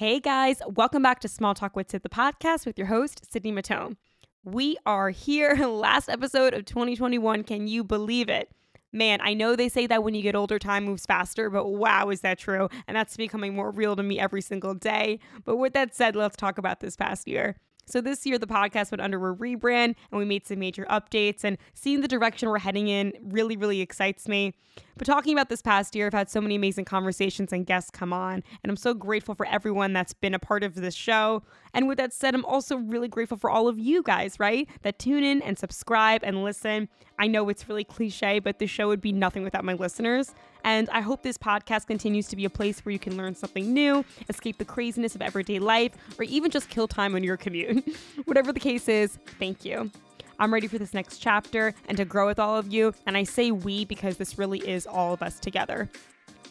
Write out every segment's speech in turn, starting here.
Hey guys, welcome back to Small Talk with Sid, the podcast with your host, Sydney Matone. We are here, last episode of 2021. Can you believe it? Man, I know they say that when you get older, time moves faster, but wow, is that true? And that's becoming more real to me every single day. But with that said, let's talk about this past year. So this year, the podcast went under a rebrand and we made some major updates. And seeing the direction we're heading in really, really excites me. But talking about this past year, I've had so many amazing conversations and guests come on. And I'm so grateful for everyone that's been a part of this show. And with that said, I'm also really grateful for all of you guys, right? That tune in and subscribe and listen. I know it's really cliche, but the show would be nothing without my listeners. And I hope this podcast continues to be a place where you can learn something new, escape the craziness of everyday life, or even just kill time on your commute. Whatever the case is, thank you. I'm ready for this next chapter and to grow with all of you. And I say we because this really is all of us together.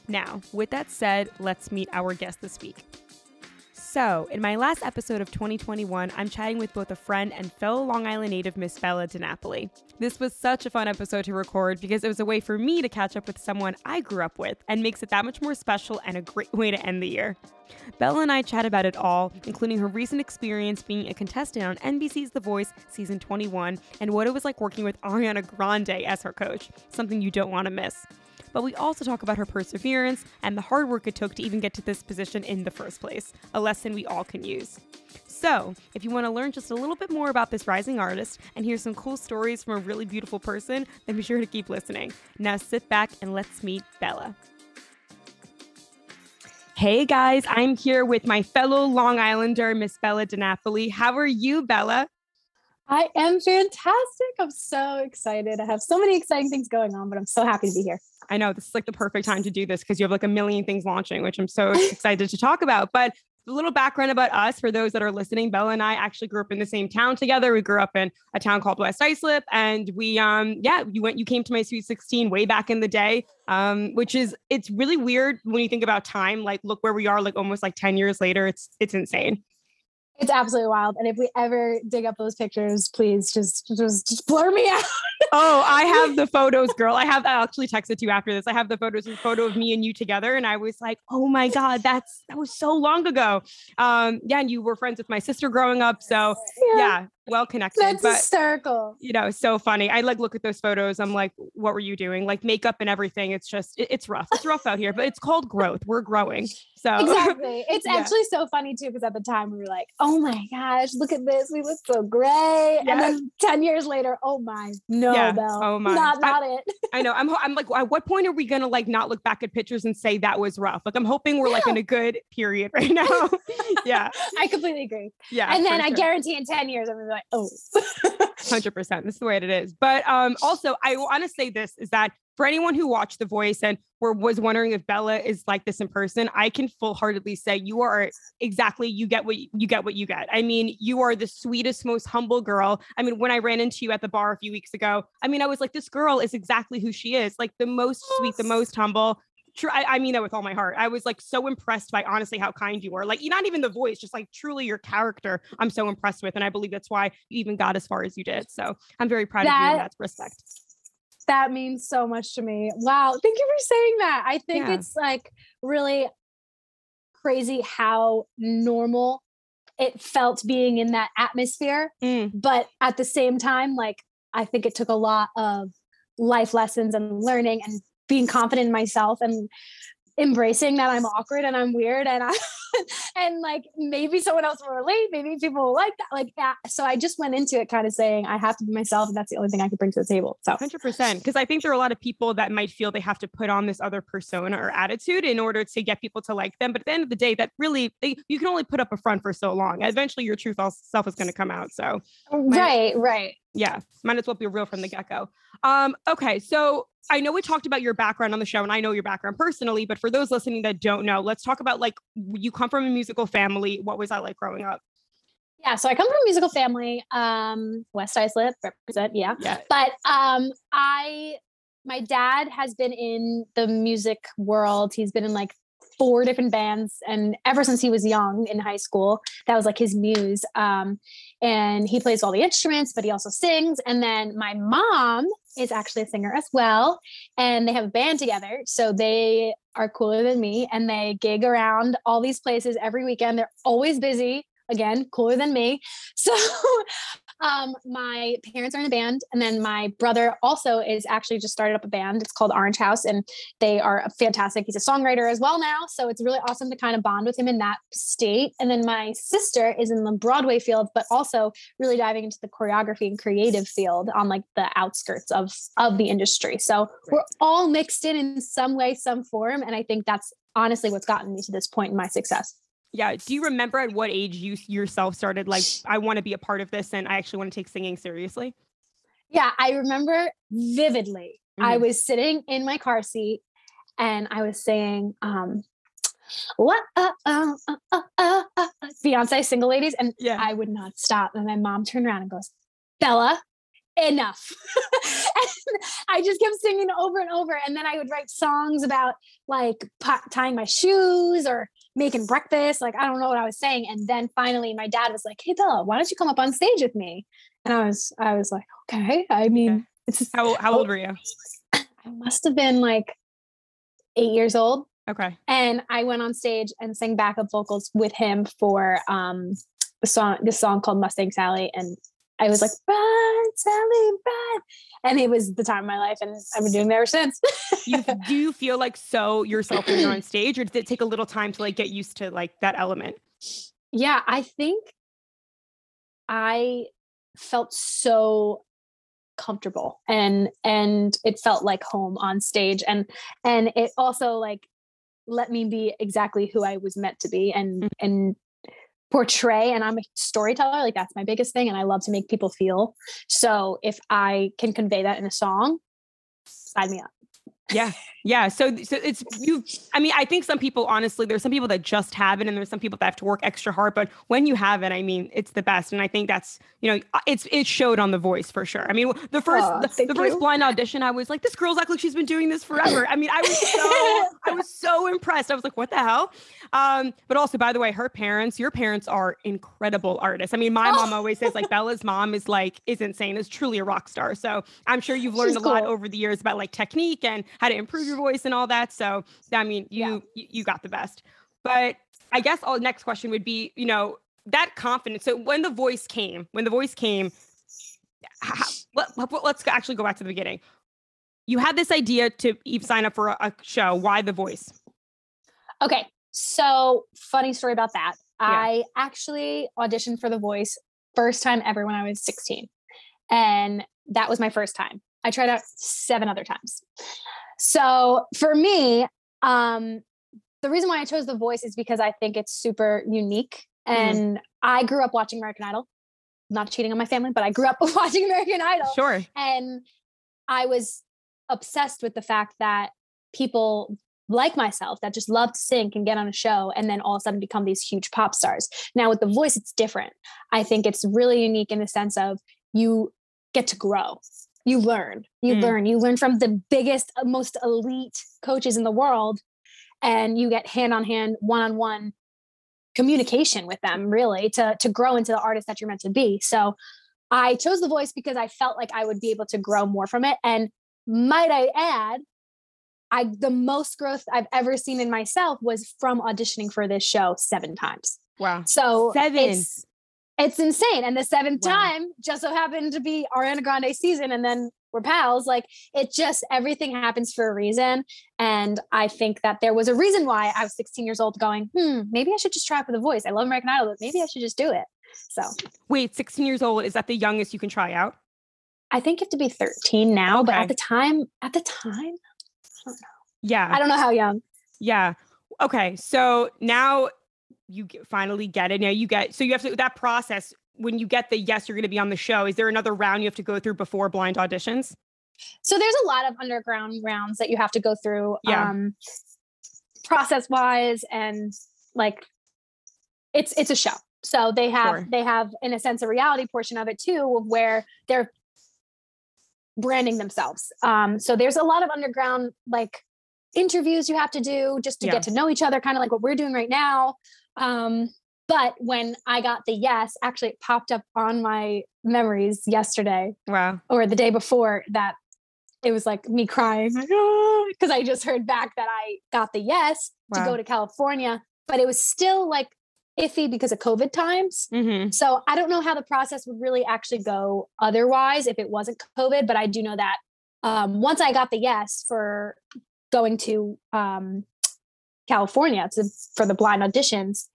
Now, with that said, let's meet our guest this week. So, in my last episode of 2021, I'm chatting with both a friend and fellow Long Island native Miss Bella DeNapoli. This was such a fun episode to record because it was a way for me to catch up with someone I grew up with and makes it that much more special and a great way to end the year. Bella and I chat about it all, including her recent experience being a contestant on NBC's The Voice season 21 and what it was like working with Ariana Grande as her coach, something you don't want to miss but we also talk about her perseverance and the hard work it took to even get to this position in the first place, a lesson we all can use. So, if you want to learn just a little bit more about this rising artist and hear some cool stories from a really beautiful person, then be sure to keep listening. Now, sit back and let's meet Bella. Hey guys, I'm here with my fellow Long Islander, Miss Bella DeNapoli. How are you, Bella? I am fantastic. I'm so excited. I have so many exciting things going on, but I'm so happy to be here. I know this is like the perfect time to do this because you have like a million things launching, which I'm so excited to talk about. But a little background about us for those that are listening. Bella and I actually grew up in the same town together. We grew up in a town called West Islip, and we, um, yeah, you went, you came to my Sweet 16 way back in the day, um, which is it's really weird when you think about time. Like, look where we are, like almost like 10 years later. It's it's insane. It's absolutely wild. And if we ever dig up those pictures, please just just, just blur me out. oh, I have the photos, girl. I have I actually texted to you after this. I have the photos, a photo of me and you together. And I was like, oh my God, that's that was so long ago. Um, yeah, and you were friends with my sister growing up. So yeah, yeah well connected. That's but, hysterical. You know, so funny. I like look at those photos. I'm like, what were you doing? Like makeup and everything. It's just, it, it's rough. It's rough out here, but it's called growth. We're growing. So exactly. It's yeah. actually so funny too, because at the time we were like, oh my gosh, look at this. We look so great. And then 10 years later, oh my, no, yeah. Belle. Oh my. Not, not I, it. I know. I'm, I'm like, at what point are we going to like not look back at pictures and say that was rough? Like, I'm hoping we're like in a good period right now. yeah. I completely agree. Yeah. And then I guarantee in 10 years, I'm gonna be like, oh. 100%. This is the way it is. But um, also, I want to say this is that for anyone who watched The Voice and were, was wondering if Bella is like this in person, I can full heartedly say you are exactly you get what you get what you get. I mean, you are the sweetest, most humble girl. I mean, when I ran into you at the bar a few weeks ago, I mean, I was like, this girl is exactly who she is, like the most sweet, the most humble. True, I, I mean that with all my heart. I was like so impressed by honestly how kind you were. Like, not even the voice, just like truly your character. I'm so impressed with, and I believe that's why you even got as far as you did. So I'm very proud that, of you in that respect that means so much to me. Wow. Thank you for saying that. I think yeah. it's like really crazy how normal it felt being in that atmosphere. Mm. But at the same time, like, I think it took a lot of life lessons and learning and being confident in myself and embracing that I'm awkward and I'm weird and I and like maybe someone else will relate, maybe people will like that. Like yeah. So I just went into it kind of saying I have to be myself and that's the only thing I can bring to the table. So 100% because I think there are a lot of people that might feel they have to put on this other persona or attitude in order to get people to like them. But at the end of the day, that really they, you can only put up a front for so long. Eventually, your true self is going to come out. So right, right yeah might as well be real from the get-go. Um okay so i know we talked about your background on the show and i know your background personally but for those listening that don't know let's talk about like you come from a musical family. What was that like growing up? Yeah so i come from a musical family um west islip represent yeah, yeah. but um i my dad has been in the music world. He's been in like four different bands and ever since he was young in high school that was like his muse um, and he plays all the instruments but he also sings and then my mom is actually a singer as well, and they have a band together. So they are cooler than me and they gig around all these places every weekend. They're always busy. Again, cooler than me. So um, my parents are in a band, and then my brother also is actually just started up a band. It's called Orange House, and they are fantastic. He's a songwriter as well now, so it's really awesome to kind of bond with him in that state. And then my sister is in the Broadway field, but also really diving into the choreography and creative field on like the outskirts of of the industry. So we're all mixed in in some way, some form, and I think that's honestly what's gotten me to this point in my success. Yeah. Do you remember at what age you yourself started like, I want to be a part of this and I actually want to take singing seriously? Yeah, I remember vividly. Mm-hmm. I was sitting in my car seat and I was saying, um, what uh, uh, uh, uh, uh, Beyonce single ladies, and yeah. I would not stop. And my mom turned around and goes, Bella, enough. and I just kept singing over and over. And then I would write songs about like tying my shoes or making breakfast. Like, I don't know what I was saying. And then finally my dad was like, Hey Bella, why don't you come up on stage with me? And I was, I was like, okay. I mean, okay. it's how, how old were you? I must have been like eight years old. Okay. And I went on stage and sang backup vocals with him for um the song this song called Mustang Sally. And I was like, run, Sally, run. And it was the time of my life. And I've been doing it ever since. you, do you feel like so yourself when you're on stage or did it take a little time to like get used to like that element? Yeah, I think I felt so comfortable and and it felt like home on stage and and it also like let me be exactly who I was meant to be and mm-hmm. and portray and I'm a storyteller like that's my biggest thing and I love to make people feel. So if I can convey that in a song sign me up yeah. Yeah. So so it's you i mean i think some people honestly there's some people that just have it and there's some people that have to work extra hard but when you have it i mean it's the best. And i think that's you know uh, it's it showed on the voice for sure. I mean the first oh, the, the first blind audition i was like this girl's act like she's been doing this forever. I mean i was so i was so impressed. I was like what the hell? Um but also by the way her parents your parents are incredible artists. I mean my oh. mom always says like bella's mom is like is insane is truly a rock star. So i'm sure you've learned she's a cool. lot over the years about like technique and how to improve your voice and all that. So I mean, you yeah. you got the best. But I guess our next question would be, you know, that confidence. So when the voice came, when the voice came, how, let, us actually go back to the beginning. You had this idea to sign up for a, a show. Why the voice? Okay, so funny story about that. Yeah. I actually auditioned for The Voice first time ever when I was 16. And that was my first time. I tried out seven other times. So for me, um, the reason why I chose The Voice is because I think it's super unique. Mm-hmm. And mm. I grew up watching American Idol. Not cheating on my family, but I grew up watching American Idol. Sure. And I was obsessed with the fact that people like myself that just love to sing can get on a show and then all of a sudden become these huge pop stars. Now with the voice, it's different. I think it's really unique in the sense of you get to grow you learn you mm. learn you learn from the biggest uh, most elite coaches in the world and you get hand on hand one on one communication with them really to to grow into the artist that you're meant to be. So i chose the voice because i felt like i would be able to grow more from it and might i add i the most growth i've ever seen in myself was from auditioning for this show seven times. Wow. So seven it's, insane. And the seventh wow. time just so happened to be Ariana Grande season. And then we're pals. Like it just, everything happens for a reason. And I think that there was a reason why I was 16 years old going, hmm, maybe I should just try for the voice. I love American Idol, but maybe I should just do it. So wait, 16 years old, is that the youngest you can try out? I think you have to be 13 now, okay. but at the time, at the time, I don't know. Yeah. I don't know how young. Yeah. Okay. So now you get, finally get it. Now you get so you have to that process when you get the yes, you're going to be on the show. Is there another round you have to go through before blind auditions? So there's a lot of underground rounds that you have to go through, yeah. um, process wise, and like it's it's a show. So they have sure. they have in a sense a reality portion of it too, of where they're branding themselves. Um, so there's a lot of underground like interviews you have to do just to yeah. get to know each other, kind of like what we're doing right now. Um, but when I got the yes, actually it popped up on my memories yesterday. Wow. Or the day before that it was like me crying because I just heard back that I got the yes wow. to go to California, but it was still like iffy because of COVID times. Mm-hmm. So I don't know how the process would really actually go otherwise if it wasn't COVID, but I do know that um, once I got the yes for going to um, California to, for the blind auditions,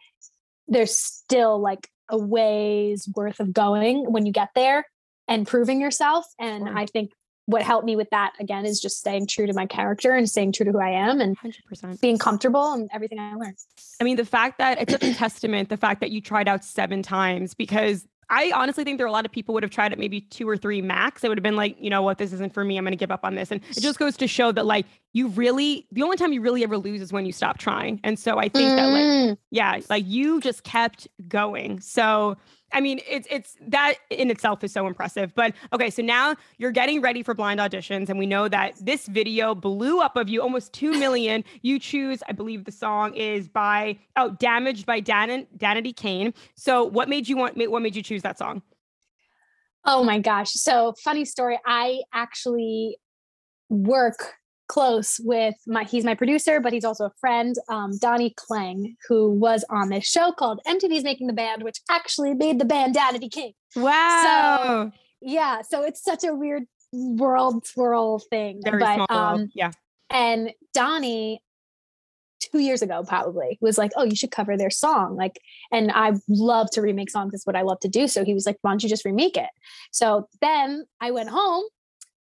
there's still like a ways worth of going when you get there and proving yourself. And sure. I think what helped me with that again is just staying true to my character and staying true to who I am and 100%. being comfortable and everything I learned. I mean, the fact that it's a testament, the fact that you tried out seven times because I honestly think there are a lot of people would have tried it maybe two or three max. It would have been like, you know what, this isn't for me. I'm going to give up on this. And it just goes to show that like you really, the only time you really ever lose is when you stop trying. And so I think mm. that like, mm. yeah, like you just kept going. So I mean, it's it's that in itself is so impressive. But okay, so now you're getting ready for blind auditions, and we know that this video blew up of you almost two million. You choose, I believe the song is by oh, "Damaged" by Dan Danity Kane. So, what made you want? What made you choose that song? Oh my gosh! So funny story. I actually work close with my he's my producer but he's also a friend um, donnie klang who was on this show called mtv's making the band which actually made the band Danity Kane. Wow. So yeah so it's such a weird world swirl thing Very but um yeah. and donnie two years ago probably was like oh you should cover their song like and i love to remake songs that's what i love to do so he was like why don't you just remake it? So then i went home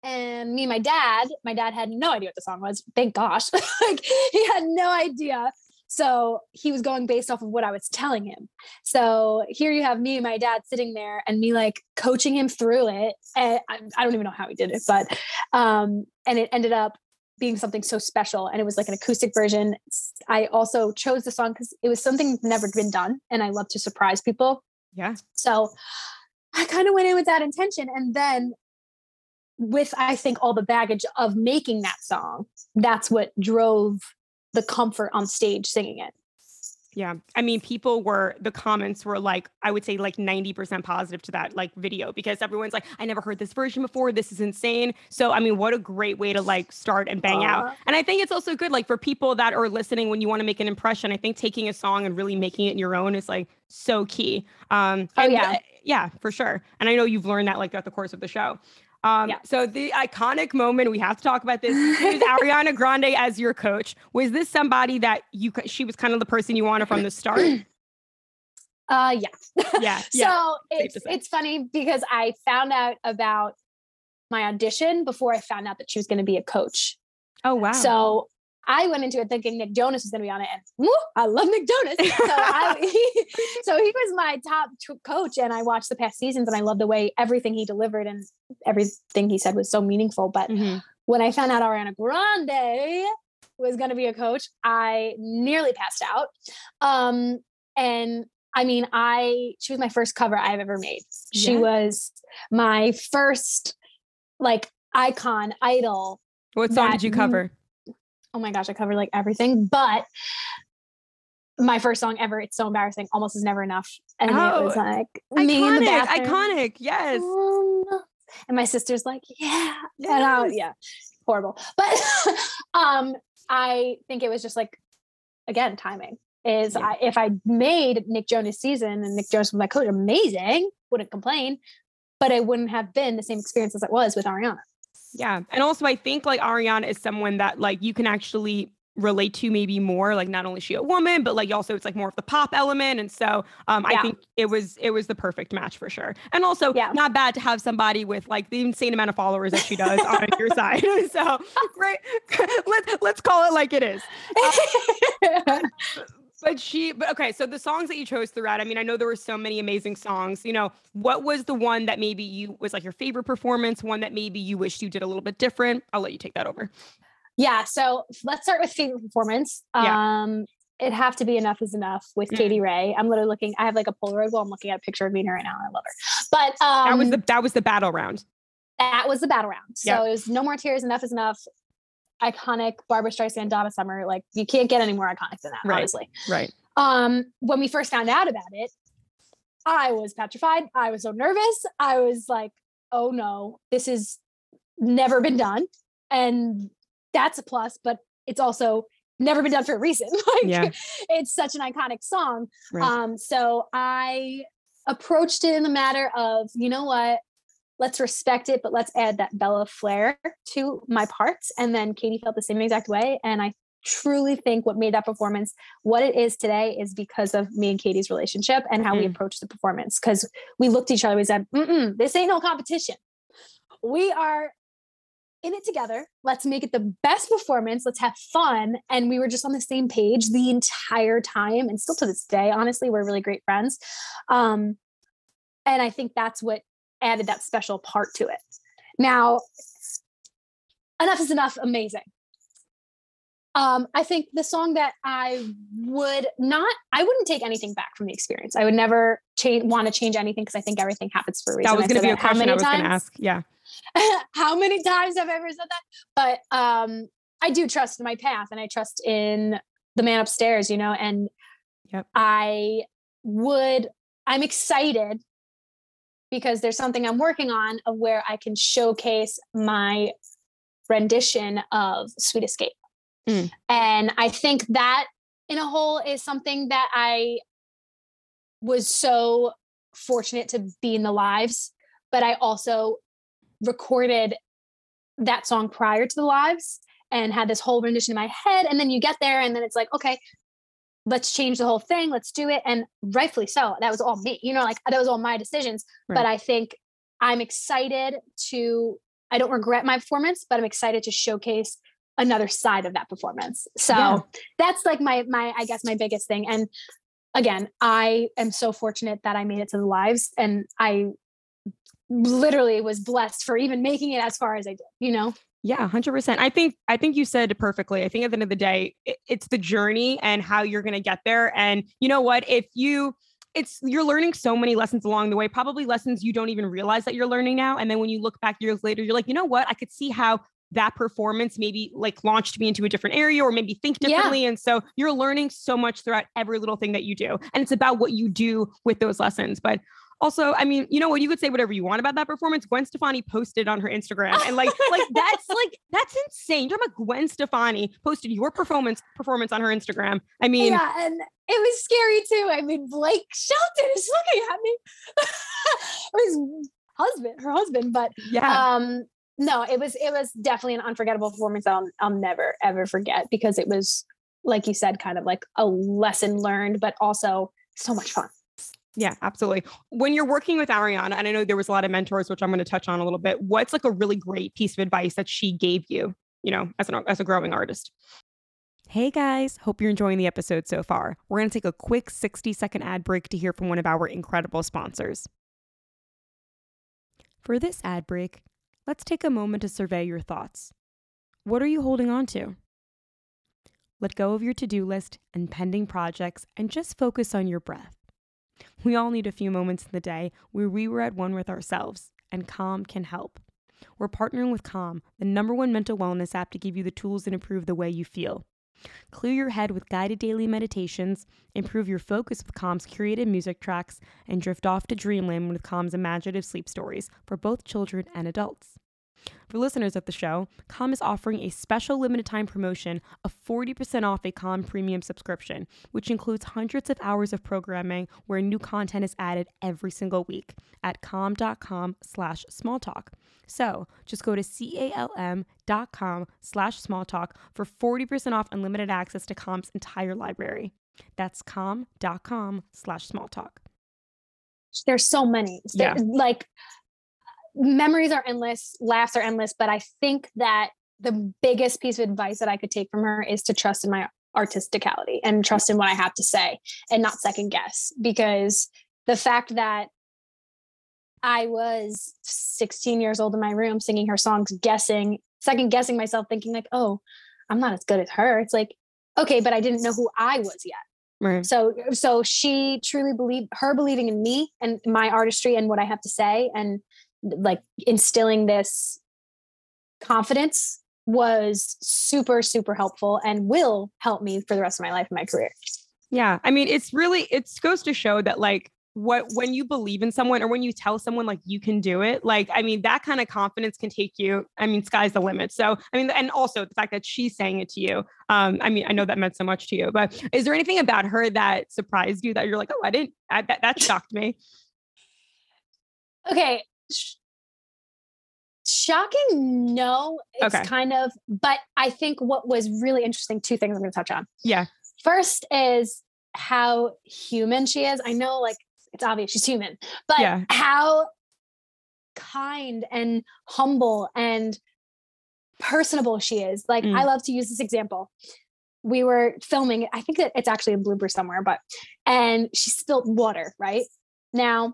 and me and my dad my dad had no idea what the song was thank gosh like he had no idea. So he was going based off of what i was telling him. So here you have me and my dad sitting there and me like coaching him through it and i, I don't even know how he did it but um and it ended up being something so special and it was like an acoustic version. I also chose the song because it was something never been done and i love to surprise people. Yeah. So I kind of went in with that intention. And then with I think all the baggage of making that song, that's what drove the comfort on stage singing it. Yeah. I mean, people were, the comments were like, I would say like 90% positive to that like video because everyone's like, I never heard this version before. This is insane. So, I mean, what a great way to like start and bang uh, out. And I think it's also good, like for people that are listening when you want to make an impression, I think taking a song and really making it your own is like so key. Um, oh, yeah. yeah, for sure. And I know you've learned that like throughout the course of the show. Um, yeah. So the iconic moment we have to talk about this is Ariana Grande as your coach. Was this somebody that you? She was kind of the person you wanted from the start. Uh, yeah. Yeah. yeah. so it's it's funny because I found out about my audition before I found out that she was going to be a coach. Oh wow. So I went into it thinking Nick Jonas was going to be on it, and woo, I love Nick Jonas. So, I, he, so he was my top coach, and I watched the past seasons, and I love the way everything he delivered and everything he said was so meaningful. But mm-hmm. when I found out Ariana Grande was going to be a coach, I nearly passed out. Um, and I mean, I she was my first cover I've ever made. She yeah. was my first like icon idol. What song did you cover? Oh my gosh, I covered like everything, but my first song ever, it's so embarrassing, almost is never enough. And oh, it was oh, like iconic, me in the bathroom. iconic, yes. Um, and my sister's like, yeah, yes. and I, yeah, horrible. But um, I think it was just like, again, timing is yeah. I, if I made Nick Jonas season and Nick Jonas was my coach, amazing, wouldn't complain, but it wouldn't have been the same experience as it was with Ariana. Yeah. And also I think like Ariana is someone that like you can actually relate to maybe more like not only she a woman but like also it's like more of the pop element and so um yeah. i think it was it was the perfect match for sure and also yeah. not bad to have somebody with like the insane amount of followers that she does on your side so great let's let's call it like it is um, but she, but okay, so the songs that you chose throughout, I mean, I know there were so many amazing songs. You know, what was the one that maybe you was like your favorite performance, one that maybe you wished you did a little bit different? I'll let you take that over. Yeah. So let's start with favorite performance. Yeah. Um, it'd have to be enough is enough with mm. Katie Rae. I'm literally looking, I have like a Polaroid while I'm looking at a picture of me and right now. And I love her. But um, that was the that was the battle round. That was the battle round. So yep. it was no more tears, enough is enough iconic Barbra Streisand, Donna Summer. Like you can't get any more iconic than that, right. honestly. Right. Um, when we first found out about it, I was petrified. I was so nervous. I was like, oh no, this is never been done. And that's a plus, but it's also never been done for a reason. like yeah. it's such an iconic song. Right. Um, so I approached it in the matter of, you know what, let's respect it, but let's add that Bella flair to my parts. And then Katie felt the same exact way. And I truly think what made that performance what it is today is because of me and Katie's relationship and how mm. we approached the performance. Because we looked at each other, we said, "This ain't no competition. We are in it together. Let's make it the best performance. Let's have fun." And we were just on the same page the entire time, and still to this day, honestly, we're really great friends. Um, and I think that's what added that special part to it. Now, enough is enough. Amazing um, I think the song that I would not, I wouldn't take anything back from the experience. I would never change, want to change anything because I think everything happens for a reason. That was going to be a question I was going to ask. Yeah. how many times have I ever said that? But um, I do trust in my path and I trust in the man upstairs, you know, and yep. I would, I'm excited because there's something I'm working on of where I can showcase my rendition of Sweet Escape. Mm. And I think that in a whole is something that I was so fortunate to be in the lives, but I also recorded that song prior to the lives and had this whole rendition in my head. And then you get there and then it's like, okay, let's change the whole thing. Let's do it. And rightfully so. That was all me, you know, like that was all my decisions. Right. But I think I'm excited to, I don't regret my performance, but I'm excited to showcase another side of that performance. So yeah. that's like my my I guess my biggest thing. And again, I am so fortunate that I made it to the lives and I literally was blessed for even making it as far as I did, you know? Yeah, 100%. I think I think you said it perfectly. I think at the end of the day, it, it's the journey and how you're going to get there and you know what, if you it's you're learning so many lessons along the way, probably lessons you don't even realize that you're learning now. And then when you look back years later, you're like, you know what? I could see how that performance maybe like launched me into a different area or maybe think differently. Yeah. And so you're learning so much throughout every little thing that you do. And it's about what you do with those lessons. But also, I mean, you know what? You could say whatever you want about that performance. Gwen Stefani posted on her Instagram, and like, like that's like that's insane. You're about Gwen Stefani posted your performance performance on her Instagram. I mean, yeah, and it was scary too. I mean, Blake Shelton is looking at me. his husband, her husband, but yeah, um, no, it was it was definitely an unforgettable performance that I'll I'll never ever forget because it was like you said, kind of like a lesson learned, but also so much fun. Yeah, absolutely. When you're working with Ariana, and I know there was a lot of mentors, which I'm going to touch on a little bit. What's like a really great piece of advice that she gave you, you know, as an as a growing artist? Hey guys, hope you're enjoying the episode so far. We're going to take a quick 60 second ad break to hear from one of our incredible sponsors. For this ad break, let's take a moment to survey your thoughts. What are you holding on to? Let go of your to do list and pending projects and just focus on your breath. We all need a few moments in the day where we were at one with ourselves, and Calm can help. We're partnering with Calm, the number one mental wellness app, to give you the tools and improve the way you feel. Clear your head with guided daily meditations, improve your focus with Calm's curated music tracks, and drift off to dreamland with Calm's imaginative sleep stories for both children and adults. For listeners of the show, Calm is offering a special limited time promotion of 40% off a Calm premium subscription, which includes hundreds of hours of programming where new content is added every single week at calm.com slash smalltalk. So just go to calm.com slash smalltalk for 40% off unlimited access to Calm's entire library. That's calm.com slash smalltalk. There's so many. Yeah. Like memories are endless, laughs are endless, but I think that the biggest piece of advice that I could take from her is to trust in my artisticality and trust in what I have to say and not second guess because the fact that I was 16 years old in my room singing her songs, guessing, second guessing myself, thinking like, oh, I'm not as good as her. It's like, okay, but I didn't know who I was yet. Right. So, so she truly believed her believing in me and my artistry and what I have to say, and like instilling this confidence was super super helpful and will help me for the rest of my life and my career yeah i mean it's really it goes to show that like what when you believe in someone or when you tell someone like you can do it, like I mean that kind of confidence can take you. I mean, sky's the limit. So I mean, and also the fact that she's saying it to you. Um, I mean, I know that meant so much to you, but is there anything about her that surprised you that you're like, oh, I didn't, I, that that shocked me. Okay. Shocking, no. It's okay. kind of, but I think what was really interesting, two things I'm going to touch on. Yeah. First is how human she is. I know, like, it's obvious she's human, but yeah. how kind and humble and personable she is. Like, mm. I love to use this example. We were filming, I think that it's actually a blooper somewhere, but, and she spilled water, right? Now,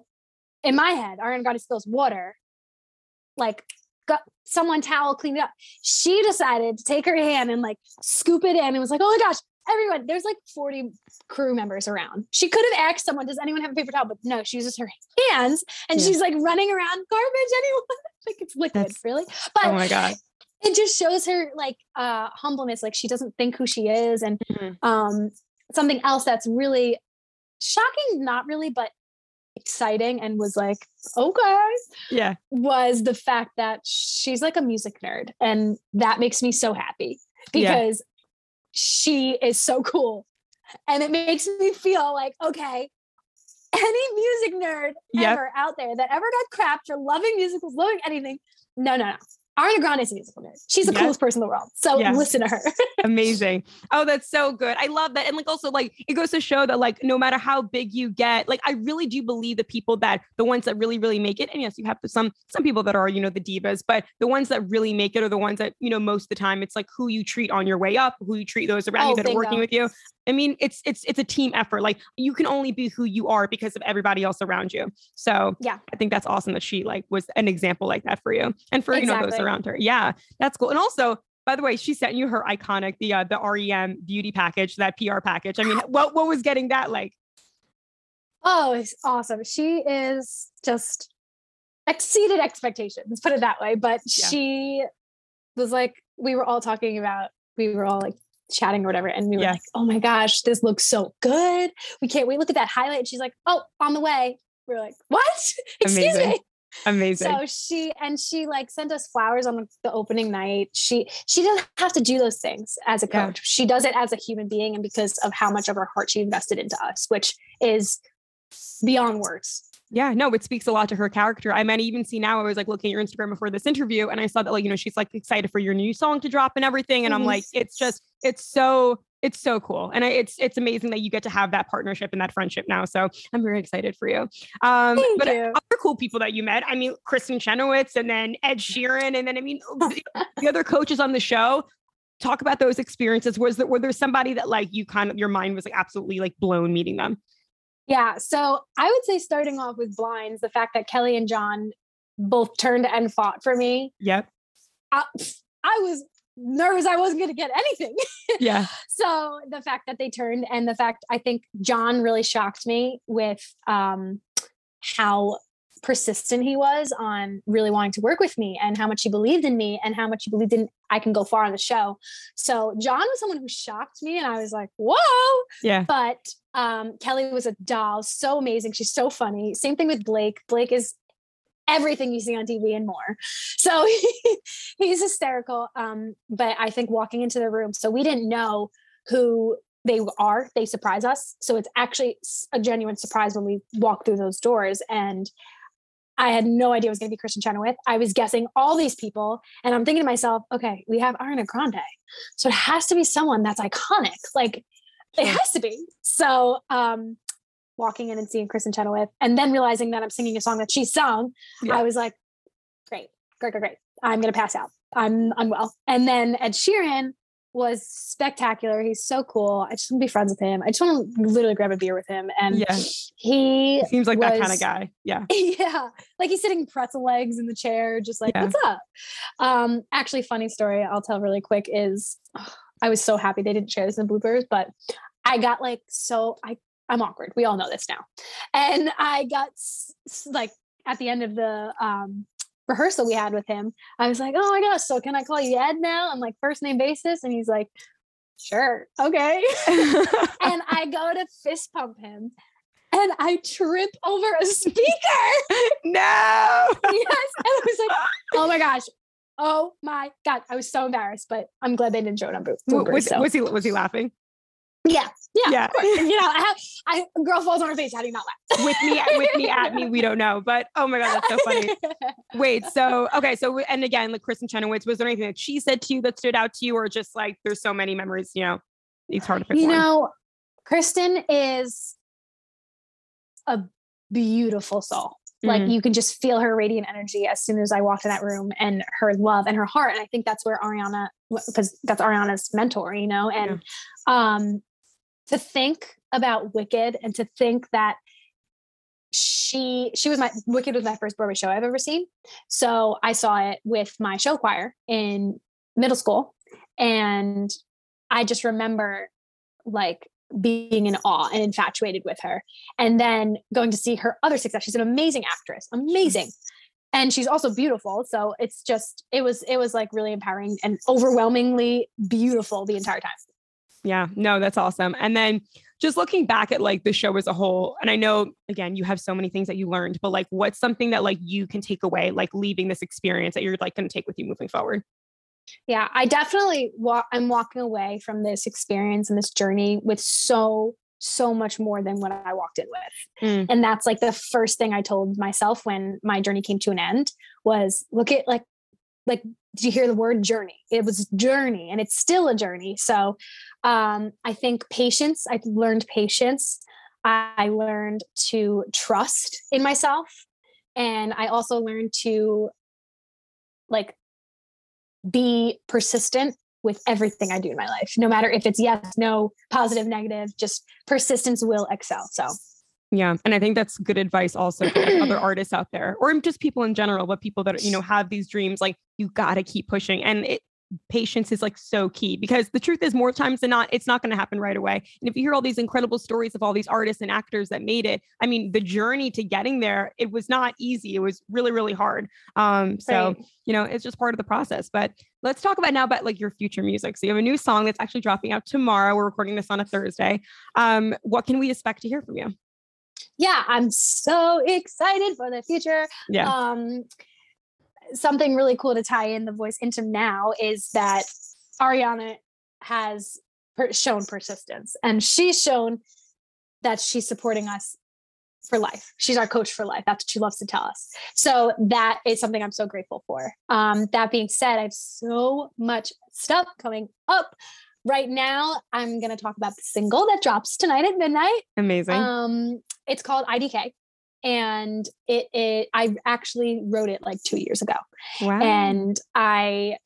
in my head, Ariana Grande spills water, like got someone towel cleaned it up. She decided to take her hand and like scoop it in and was like, oh my gosh, everyone, there's like 40 crew members around. She could have asked someone, does anyone have a paper towel? But no, she uses her hands and yeah. she's like running around garbage anyone. like it's liquid, That's, really. But oh my God. It just shows her like uh humbleness, like she doesn't think who she is. And mm-hmm. um something else that's really shocking, not really, but exciting and was like, okay. Yeah. Was the fact that she's like a music nerd. And that makes me so happy because yeah. she is so cool. And it makes me feel like, okay, any music nerd yep. ever out there that ever got crapped for loving musicals, loving anything, no, no, no. Ariana Grande is a musical nerd. She's the yes. coolest person in the world. So yes. listen to her. Amazing. Oh, that's so good. I love that. And like also like it goes to show that like no matter how big you get, like I really do believe the people that the ones that really, really make it. And yes, you have some some people that are, you know, the divas, but the ones that really make it are the ones that, you know, most of the time it's like who you treat on your way up, who you treat those around oh, you that bingo. are working with you. I mean, it's it's it's a team effort. Like you can only be who you are because of everybody else around you. So yeah, I think that's awesome that she like was an example like that for you and for exactly. you know those around her. Yeah, that's cool. And also, by the way, she sent you her iconic the uh, the REM beauty package, that PR package. I mean, what what was getting that like? Oh, it's awesome. She is just exceeded expectations, put it that way. But yeah. she was like, we were all talking about, we were all like chatting or whatever. And we were yeah. like, oh my gosh, this looks so good. We can't wait. Look at that highlight. And she's like, oh, on the way. We are like, what? Excuse Amazing. me. Amazing. So she and she like sent us flowers on the opening night. She she doesn't have to do those things as a coach. Yeah. She does it as a human being and because of how much of her heart she invested into us, which is beyond words. Yeah, no, it speaks a lot to her character. I mean, I even see now, I was like looking at your Instagram before this interview and I saw that, like, you know, she's like excited for your new song to drop and everything. And mm-hmm. I'm like, it's just, it's so, it's so cool. And I, it's, it's amazing that you get to have that partnership and that friendship now. So I'm very excited for you. Um, Thank but you. other cool people that you met, I mean, Kristin Chenoweth and then Ed Sheeran. And then, I mean, the other coaches on the show, talk about those experiences. Was there, were there somebody that like you kind of, your mind was like absolutely like blown meeting them? Yeah. So I would say starting off with blinds, the fact that Kelly and John both turned and fought for me. Yep. I, I was nervous I wasn't going to get anything. Yeah. so the fact that they turned and the fact I think John really shocked me with um, how persistent he was on really wanting to work with me and how much he believed in me and how much he believed in I can go far on the show. So John was someone who shocked me and I was like, whoa. Yeah. But um, Kelly was a doll, so amazing. She's so funny. Same thing with Blake. Blake is everything you see on TV and more. So he, he's hysterical. Um, but I think walking into the room, so we didn't know who they are. They surprise us. So it's actually a genuine surprise when we walk through those doors. And I had no idea it was going to be Kristin Chenoweth. I was guessing all these people, and I'm thinking to myself, okay, we have Ariana Grande, so it has to be someone that's iconic. Like it has to be. So um, walking in and seeing Kristin Chenoweth, and then realizing that I'm singing a song that she sung, yeah. I was like, great, great, great, great. I'm gonna pass out. I'm unwell. And then Ed Sheeran was spectacular. He's so cool. I just want to be friends with him. I just want to literally grab a beer with him. And yeah. he, he seems like was, that kind of guy. Yeah. Yeah. Like he's sitting pretzel legs in the chair, just like, yeah. what's up? Um, actually, funny story I'll tell really quick is oh, I was so happy they didn't share this in the bloopers, but I got like so I I'm awkward. We all know this now. And I got like at the end of the um rehearsal we had with him, I was like, "Oh my gosh, so can I call you Ed now?" I'm like first name basis and he's like, "Sure. Okay." and I go to fist pump him. and I trip over a speaker. no. yes. And I was like, oh my gosh. Oh my God. I was so embarrassed, but I'm glad they didn't show it on Booth. Was, so. was he was he laughing? Yeah, yeah, yeah. you know, I have, I girl falls on her face. How do you not laugh? with me, with me, at me, we don't know. But oh my god, that's so funny. Wait, so okay, so and again, like Kristin Chenoweth, was there anything that she said to you that stood out to you, or just like there's so many memories? You know, it's hard to pick. You one. know, Kristen is a beautiful soul. Mm-hmm. Like you can just feel her radiant energy as soon as I walked in that room, and her love and her heart. And I think that's where Ariana, because that's Ariana's mentor, you know, and yeah. um to think about Wicked and to think that she she was my Wicked was my first Broadway show I've ever seen. So I saw it with my show choir in middle school and I just remember like being in awe and infatuated with her. And then going to see her other success. She's an amazing actress, amazing. And she's also beautiful. So it's just, it was, it was like really empowering and overwhelmingly beautiful the entire time. Yeah, no, that's awesome. And then just looking back at like the show as a whole, and I know again, you have so many things that you learned, but like what's something that like you can take away, like leaving this experience that you're like going to take with you moving forward? Yeah, I definitely walk I'm walking away from this experience and this journey with so so much more than what I walked in with. Mm. And that's like the first thing I told myself when my journey came to an end was look at like like did you hear the word journey? It was journey and it's still a journey. So um, i think patience i learned patience. I learned to trust in myself and i also learned to like be persistent with everything i do in my life. No matter if it's yes no positive negative just persistence will excel. So yeah. And I think that's good advice also for like other artists out there or just people in general, but people that, you know, have these dreams, like you got to keep pushing. And it, patience is like so key because the truth is more times than not it's not going to happen right away and if you hear all these incredible stories of all these artists and actors that made it i mean the journey to getting there it was not easy it was really really hard um so right. you know it's just part of the process but let's talk about now about like your future music so you have a new song that's actually dropping out tomorrow we're recording this on a thursday um what can we expect to hear from you yeah, I'm so excited for the future. Yeah. Um, something really cool to tie in the voice into now is that Ariana has per- shown persistence and she's shown that she's supporting us for life. She's our coach for life. That's what she loves to tell us. So that is something I'm so grateful for. Um, that being said, I have so much stuff coming up right now i'm going to talk about the single that drops tonight at midnight. Amazing. Um it's called idk and it, it i actually wrote it like two years ago. Wow. and i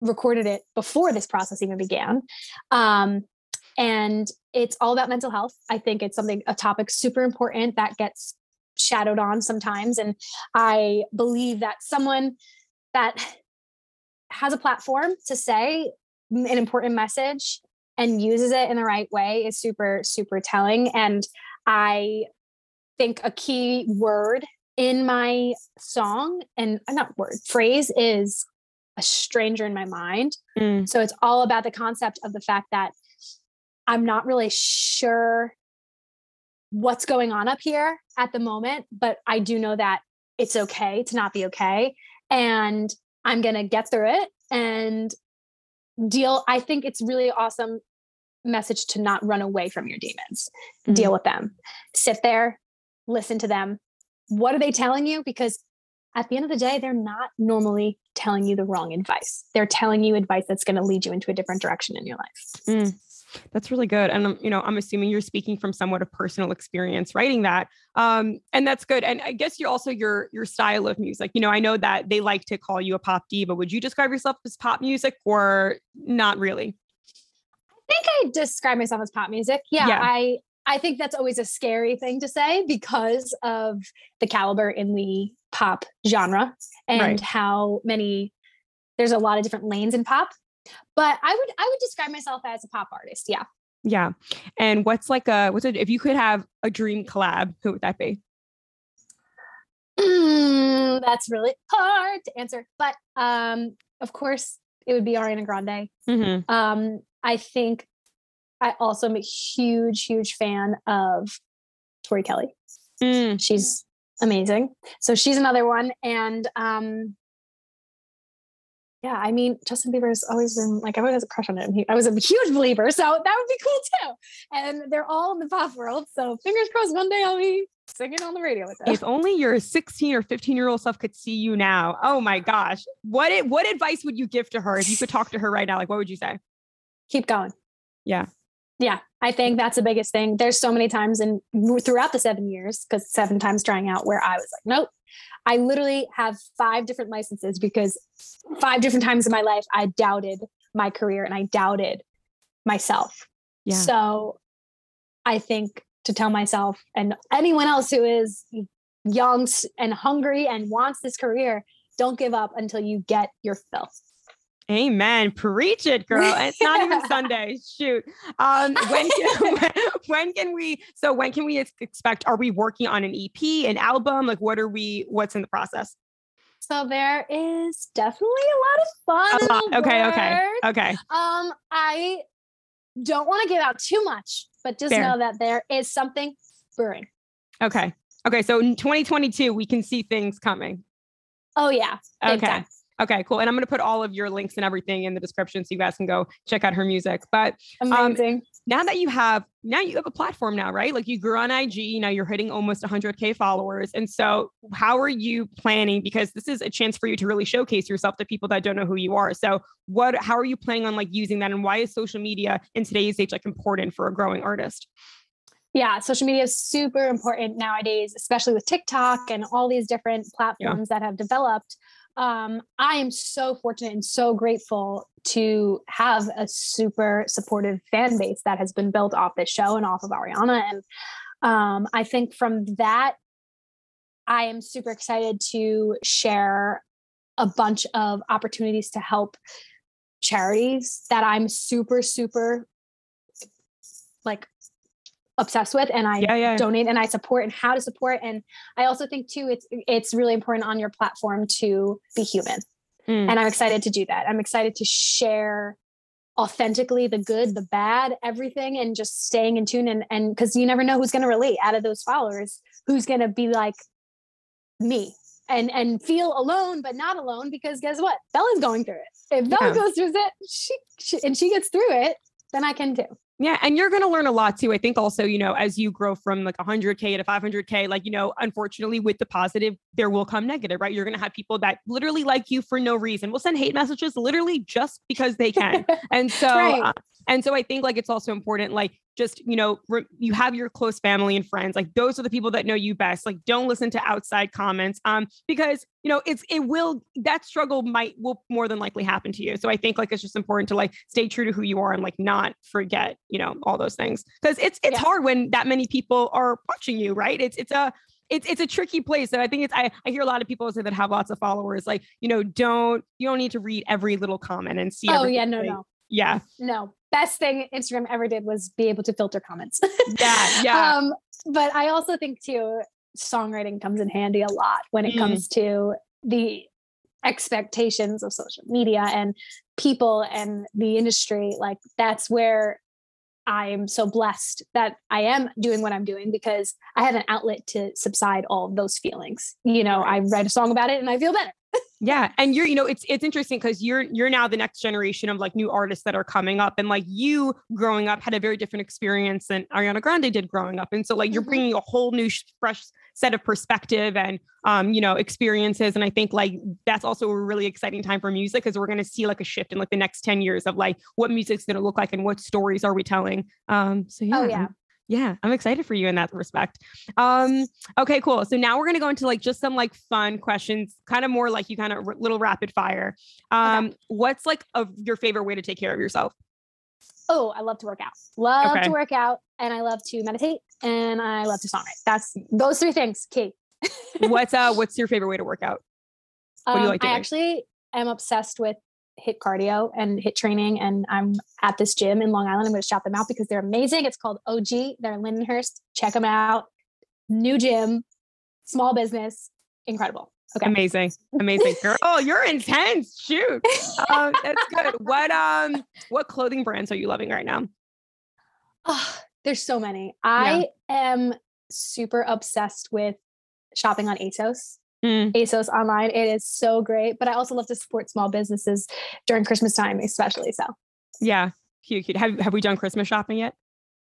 recorded it before this process even began. Um and it's all about mental health. I think it's something a topic super important that gets shadowed on sometimes. And i believe that someone that has a platform to say an important message and uses it in the right way is super super telling. And i think a key word in my song and uh, not word phrase is a stranger in my mind. Mm. so it's all about the concept of the fact that i'm not really sure what's going on up here at the moment but i do know that it's okay to not be okay. And i'm going to get through it and deal i think it's really awesome message to not run away from your demons. Mm-hmm. deal with them. Sit there listen to them. What are they telling you? Because at the end of the day they're not normally telling you the wrong advice. They're telling you advice that's going to lead you into a different direction in your life. Mm. That's really good. And you know, I'm assuming you're speaking from somewhat of personal experience writing that. Um, and that's good. And I guess you also your your style of music. You know, I know that they like to call you a pop diva. Would you describe yourself as pop music or not really? I think I describe myself as pop music. Yeah, yeah. I I think that's always a scary thing to say because of the caliber in the pop genre and right. how many there's a lot of different lanes in pop but I would I would describe myself as a pop artist. Yeah. Yeah. And what's like a what's it if you could have a dream collab, who would that be? Mm, that's really hard to answer. But um, of course it would be Ariana Grande. Mm-hmm. Um, I think I also am a huge, huge fan of Tori Kelly. Mm. She's amazing. So she's another one. And um, yeah, I mean, Justin Bieber's always been like, everyone has a crush on him. He, I was a huge believer. So that would be cool too. And they're all in the pop world. So fingers crossed one day I'll be singing on the radio with them. If only your 16 or 15 year old self could see you now. Oh my gosh. What, it, what advice would you give to her if you could talk to her right now? Like, what would you say? Keep going. Yeah. Yeah. I think that's the biggest thing. There's so many times and throughout the seven years, because seven times trying out where I was like, nope, I literally have five different licenses because five different times in my life I doubted my career and I doubted myself. Yeah. So I think to tell myself and anyone else who is young and hungry and wants this career, don't give up until you get your fill. Amen. Preach it, girl. it's not even Sunday. Shoot. Um, when can, when can we? So when can we expect? Are we working on an EP, an album? Like, what are we? What's in the process? So there is definitely a lot of fun. Lot. Okay. Okay. Okay. Um, I don't want to give out too much, but just Fair. know that there is something brewing. Okay. Okay. So in 2022, we can see things coming. Oh yeah. okay. Time. Okay, cool. And I'm going to put all of your links and everything in the description so you guys can go check out her music. But amazing. Um, now that you have now you have a platform now, right? Like you grew on IG, now you're hitting almost 100k followers. And so, how are you planning because this is a chance for you to really showcase yourself to people that don't know who you are. So, what how are you planning on like using that and why is social media in today's age like important for a growing artist? Yeah, social media is super important nowadays, especially with TikTok and all these different platforms yeah. that have developed um, I am so fortunate and so grateful to have a super supportive fan base that has been built off this show and off of Ariana. And um, I think from that, I am super excited to share a bunch of opportunities to help charities that I'm super, super like obsessed with and I yeah, yeah. donate and I support and how to support. And I also think too, it's it's really important on your platform to be human. Mm. And I'm excited to do that. I'm excited to share authentically the good, the bad, everything, and just staying in tune and and because you never know who's gonna relate out of those followers, who's gonna be like me and and feel alone but not alone because guess what bella's going through it if bella yeah. goes through it she, she and she gets through it then i can too yeah. And you're going to learn a lot too. I think also, you know, as you grow from like 100K to 500K, like, you know, unfortunately with the positive, there will come negative, right? You're going to have people that literally like you for no reason will send hate messages literally just because they can. and so, right. uh, and so I think like it's also important, like just, you know, re- you have your close family and friends, like those are the people that know you best. Like don't listen to outside comments. Um, because, you know, it's, it will, that struggle might, will more than likely happen to you. So I think like it's just important to like stay true to who you are and like not forget, you know, all those things. Cause it's, it's yeah. hard when that many people are watching you, right? It's, it's a, it's it's a tricky place. And I think it's I, I hear a lot of people say that have lots of followers, like, you know, don't you don't need to read every little comment and see. Oh yeah, no, no. Yeah. No best thing Instagram ever did was be able to filter comments. yeah, yeah. Um, but I also think too, songwriting comes in handy a lot when it mm. comes to the expectations of social media and people and the industry. Like that's where I'm so blessed that I am doing what I'm doing because I have an outlet to subside all of those feelings. You know, I write a song about it and I feel better yeah and you're you know it's it's interesting because you're you're now the next generation of like new artists that are coming up and like you growing up had a very different experience than ariana grande did growing up and so like you're mm-hmm. bringing a whole new fresh set of perspective and um you know experiences and i think like that's also a really exciting time for music because we're going to see like a shift in like the next 10 years of like what music's going to look like and what stories are we telling um so yeah, oh, yeah yeah. I'm excited for you in that respect. Um okay cool. So now we're going to go into like just some like fun questions kind of more like you kind of r- little rapid fire. Um okay. what's like a, your favorite way to take care of yourself? Oh i love to work out. Love okay. to work out and i love to meditate and i love to songwrite that's those three things key. What's uh what's your favorite way to work out? What do you um, like doing? i actually am obsessed with HIIT cardio and HIIT training. And I'm at this gym in Long Island. I'm going to shout them out because they're amazing. It's called OG. They're in Lindenhurst. Check them out. New gym, small business, incredible. Okay. Amazing. Amazing. Girl, oh, you're intense. Shoot. Um, that's good. What um what clothing brands are you loving right now? Oh, there's so many. I yeah. am super obsessed with shopping on ASOS. Mm. ASOS online. It is so great. But I also love to support small businesses during Christmas time, especially. So yeah, cute, cute. Have have we done Christmas shopping yet?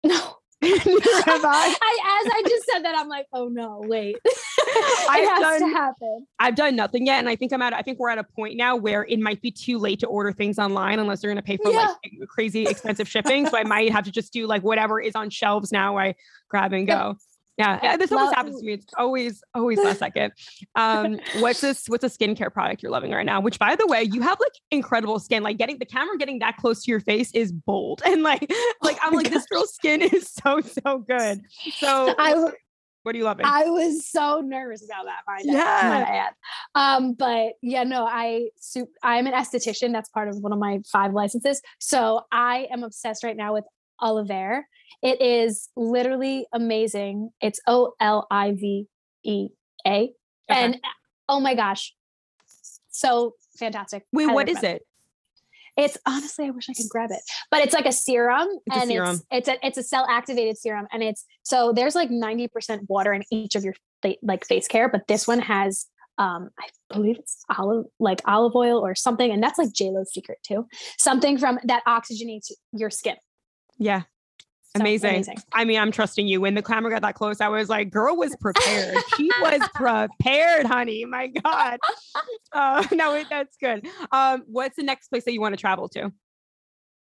No. have I? I? As I just said that, I'm like, oh no, wait. it has done, to happen. I've done nothing yet, and I think I'm at. I think we're at a point now where it might be too late to order things online unless they're going to pay for yeah. like crazy expensive shipping. So I might have to just do like whatever is on shelves now. I grab and go. Yeah, yeah this always happens to me. It's always, always last second. Um, what's this? What's a skincare product you're loving right now? Which, by the way, you have like incredible skin. Like getting the camera getting that close to your face is bold, and like, like I'm oh like this girl's skin is so so good. So I, what are you loving? I was so nervous about that. My yeah. My um, but yeah, no, I I'm an esthetician. That's part of one of my five licenses. So I am obsessed right now with Olive it is literally amazing. It's O L I V E A. And oh my gosh, so fantastic. Wait, what is it? It's honestly, I wish I could grab it, but it's like a serum, it's and a serum. it's it's a it's a cell activated serum, and it's so there's like ninety percent water in each of your like face care, but this one has um I believe it's olive like olive oil or something, and that's like J Lo's secret too, something from that oxygenates your skin. Yeah, so amazing. amazing. I mean, I'm trusting you. When the camera got that close, I was like, girl was prepared. she was prepared, honey. My God. Uh, no, that's good. Um, what's the next place that you want to travel to?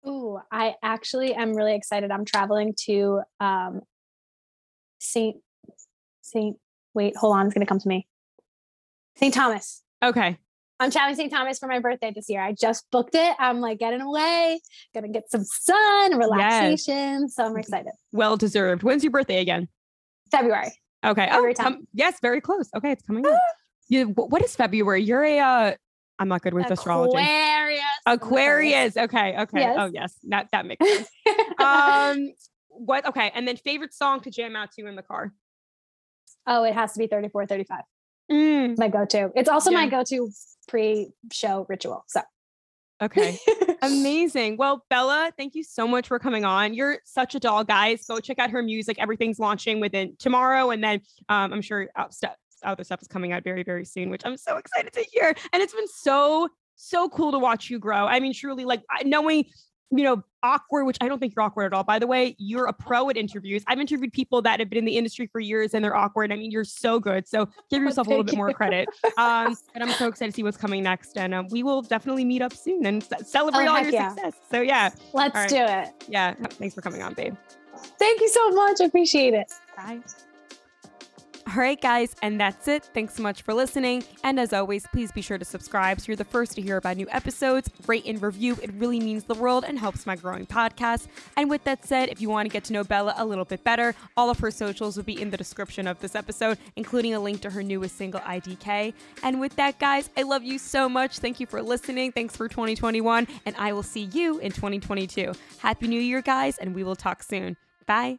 Ooh, I actually am really excited. I'm traveling to um Saint Saint wait, hold on, it's gonna come to me. St. Thomas. Okay. I'm traveling St. Thomas for my birthday this year. I just booked it. I'm like getting away, gonna get some sun, and relaxation. Yes. So I'm excited. Well deserved. When's your birthday again? February. Okay. Every oh, come, yes, very close. Okay, it's coming up. You, what is February? You're a. Uh, I'm not good with Aquarius. astrology. Aquarius. Aquarius. Okay. Okay. Yes. Oh yes, that that makes sense. um, what? Okay, and then favorite song to jam out to in the car. Oh, it has to be 34, 35. Mm. My go-to. It's also yeah. my go-to pre-show ritual. So Okay. Amazing. Well, Bella, thank you so much for coming on. You're such a doll, guys. Go check out her music. Everything's launching within tomorrow. And then um, I'm sure other stuff is coming out very, very soon, which I'm so excited to hear. And it's been so, so cool to watch you grow. I mean, truly, like knowing you know, awkward, which I don't think you're awkward at all. By the way, you're a pro at interviews. I've interviewed people that have been in the industry for years and they're awkward. I mean, you're so good. So give yourself a little bit more credit. Um, and I'm so excited to see what's coming next. And um, we will definitely meet up soon and celebrate oh, all your yeah. success. So yeah. Let's right. do it. Yeah. Thanks for coming on, babe. Thank you so much. I appreciate it. Bye. All right, guys, and that's it. Thanks so much for listening. And as always, please be sure to subscribe so you're the first to hear about new episodes. Rate and review, it really means the world and helps my growing podcast. And with that said, if you want to get to know Bella a little bit better, all of her socials will be in the description of this episode, including a link to her newest single, IDK. And with that, guys, I love you so much. Thank you for listening. Thanks for 2021, and I will see you in 2022. Happy New Year, guys, and we will talk soon. Bye.